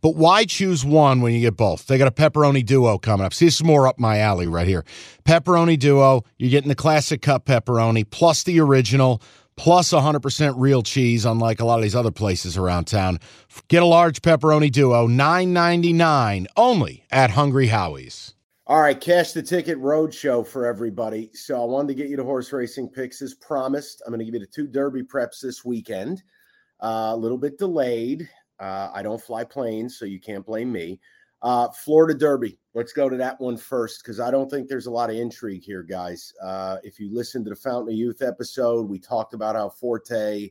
But why choose one when you get both? They got a pepperoni duo coming up. See, this is more up my alley right here. Pepperoni duo, you're getting the classic cup pepperoni plus the original plus 100% real cheese, unlike a lot of these other places around town. Get a large pepperoni duo, $9.99 only at Hungry Howie's. All right, cash the ticket road show for everybody. So I wanted to get you to horse racing picks as promised. I'm going to give you the two Derby preps this weekend. Uh, a little bit delayed. Uh, I don't fly planes, so you can't blame me. Uh, Florida Derby. Let's go to that one first because I don't think there's a lot of intrigue here, guys. Uh, if you listen to the Fountain of Youth episode, we talked about how Forte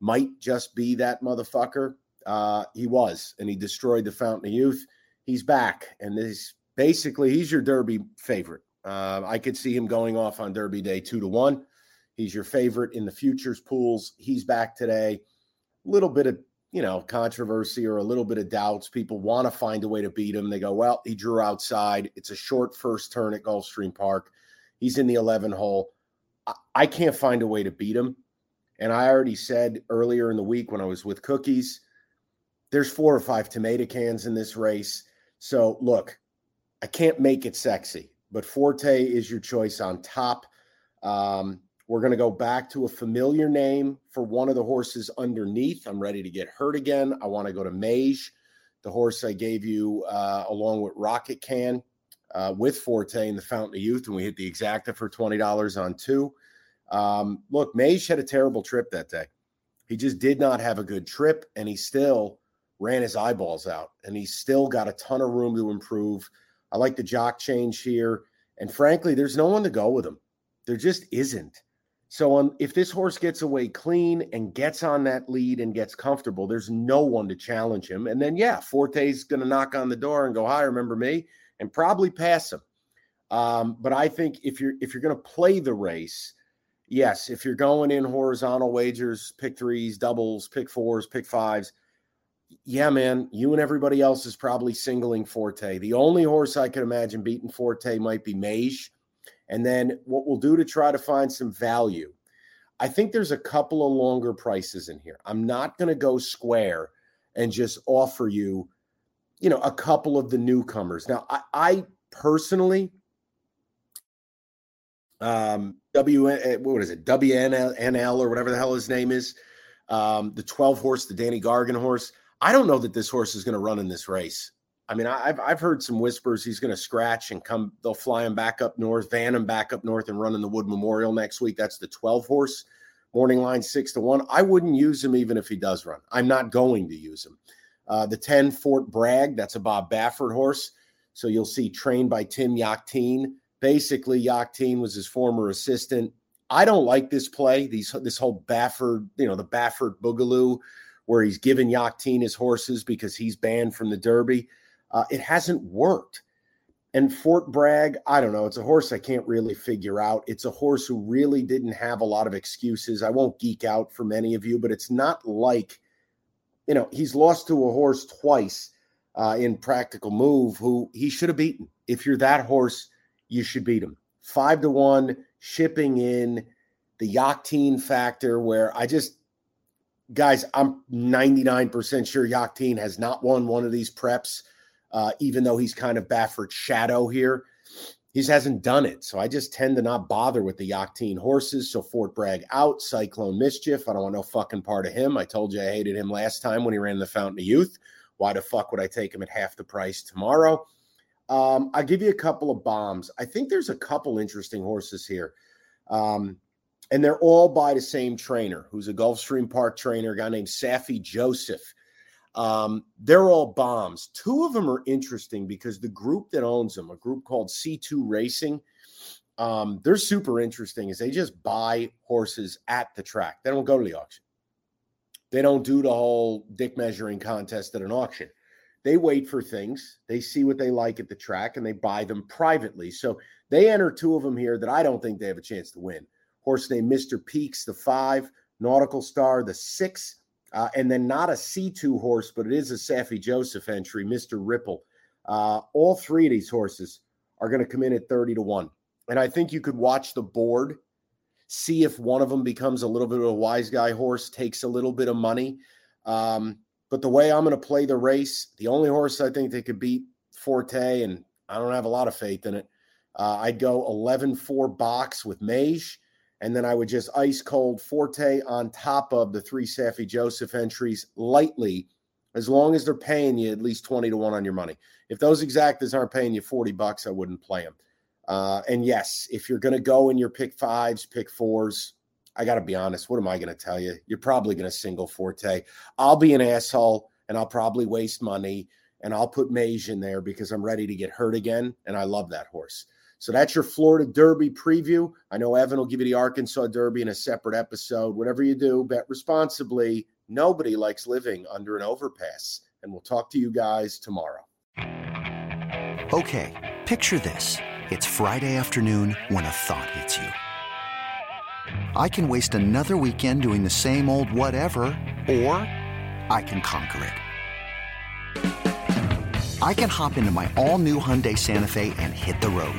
might just be that motherfucker. Uh, he was, and he destroyed the Fountain of Youth. He's back, and this basically he's your Derby favorite. Uh, I could see him going off on Derby Day two to one. He's your favorite in the futures pools. He's back today. A little bit of you know, controversy or a little bit of doubts. People want to find a way to beat him. They go, well, he drew outside. It's a short first turn at Gulfstream Park. He's in the 11 hole. I, can't find a way to beat him. And I already said earlier in the week when I was with Cookies, there's four or five tomato cans in this race. So look, I can't make it sexy, but Forte is your choice on top. Um, we're going to go back to a familiar name for one of the horses underneath. I'm ready to get hurt again. I want to go to Mage, the horse I gave you uh, along with Rocket Can uh, with Forte in the Fountain of Youth, and we hit the exacta for $20 on two. Um, look, Mage had a terrible trip that day. He just did not have a good trip, and he still ran his eyeballs out, and he still got a ton of room to improve. I like the jock change here. And frankly, there's no one to go with him. There just isn't. So um, if this horse gets away clean and gets on that lead and gets comfortable, there's no one to challenge him. And then yeah, Forte's going to knock on the door and go, "Hi, remember me?" and probably pass him. Um, but I think if you're if you're going to play the race, yes, if you're going in horizontal wagers, pick threes, doubles, pick fours, pick fives. Yeah, man, you and everybody else is probably singling Forte. The only horse I could imagine beating Forte might be Mage and then what we'll do to try to find some value. I think there's a couple of longer prices in here. I'm not going to go square and just offer you, you know, a couple of the newcomers. Now, I, I personally, um, W, eh, what is it, WNL or whatever the hell his name is, um, the 12 horse, the Danny Gargan horse. I don't know that this horse is going to run in this race. I mean, I've I've heard some whispers he's going to scratch and come. They'll fly him back up north, van him back up north, and run in the Wood Memorial next week. That's the twelve horse morning line six to one. I wouldn't use him even if he does run. I'm not going to use him. Uh, the ten Fort Bragg, that's a Bob Baffert horse. So you'll see trained by Tim Yakteen. Basically, Yakteen was his former assistant. I don't like this play. These this whole Baffert, you know, the Baffert Boogaloo, where he's giving Yakteen his horses because he's banned from the Derby. Uh, it hasn't worked. And Fort Bragg, I don't know. It's a horse I can't really figure out. It's a horse who really didn't have a lot of excuses. I won't geek out for many of you, but it's not like, you know, he's lost to a horse twice uh, in practical move who he should have beaten. If you're that horse, you should beat him. Five to one, shipping in the Yakteen factor, where I just, guys, I'm 99% sure Yakteen has not won one of these preps uh, even though he's kind of Baffert's shadow here. He hasn't done it. So I just tend to not bother with the Yakteen horses. So Fort Bragg out, Cyclone Mischief. I don't want no fucking part of him. I told you I hated him last time when he ran the Fountain of Youth. Why the fuck would I take him at half the price tomorrow? Um, I'll give you a couple of bombs. I think there's a couple interesting horses here. Um, and they're all by the same trainer, who's a Gulfstream Park trainer, a guy named Saffie Joseph. Um, they're all bombs. Two of them are interesting because the group that owns them, a group called C2 Racing, um, they're super interesting. Is they just buy horses at the track. They don't go to the auction. They don't do the whole dick measuring contest at an auction. They wait for things. They see what they like at the track and they buy them privately. So they enter two of them here that I don't think they have a chance to win. Horse named Mr. Peaks, the five, Nautical Star, the six, uh, and then not a C2 horse, but it is a Saffie Joseph entry, Mr. Ripple. Uh, all three of these horses are going to come in at 30 to 1. And I think you could watch the board, see if one of them becomes a little bit of a wise guy horse, takes a little bit of money. Um, but the way I'm going to play the race, the only horse I think they could beat Forte, and I don't have a lot of faith in it, uh, I'd go 11 4 box with Mage and then I would just ice cold Forte on top of the three Saffie Joseph entries lightly, as long as they're paying you at least 20 to 1 on your money. If those exactas aren't paying you 40 bucks, I wouldn't play them. Uh, and yes, if you're going to go in your pick fives, pick fours, I got to be honest. What am I going to tell you? You're probably going to single Forte. I'll be an asshole and I'll probably waste money and I'll put Mage in there because I'm ready to get hurt again. And I love that horse. So that's your Florida Derby preview. I know Evan will give you the Arkansas Derby in a separate episode. Whatever you do, bet responsibly. Nobody likes living under an overpass. And we'll talk to you guys tomorrow. Okay, picture this. It's Friday afternoon when a thought hits you. I can waste another weekend doing the same old whatever, or I can conquer it. I can hop into my all new Hyundai Santa Fe and hit the road.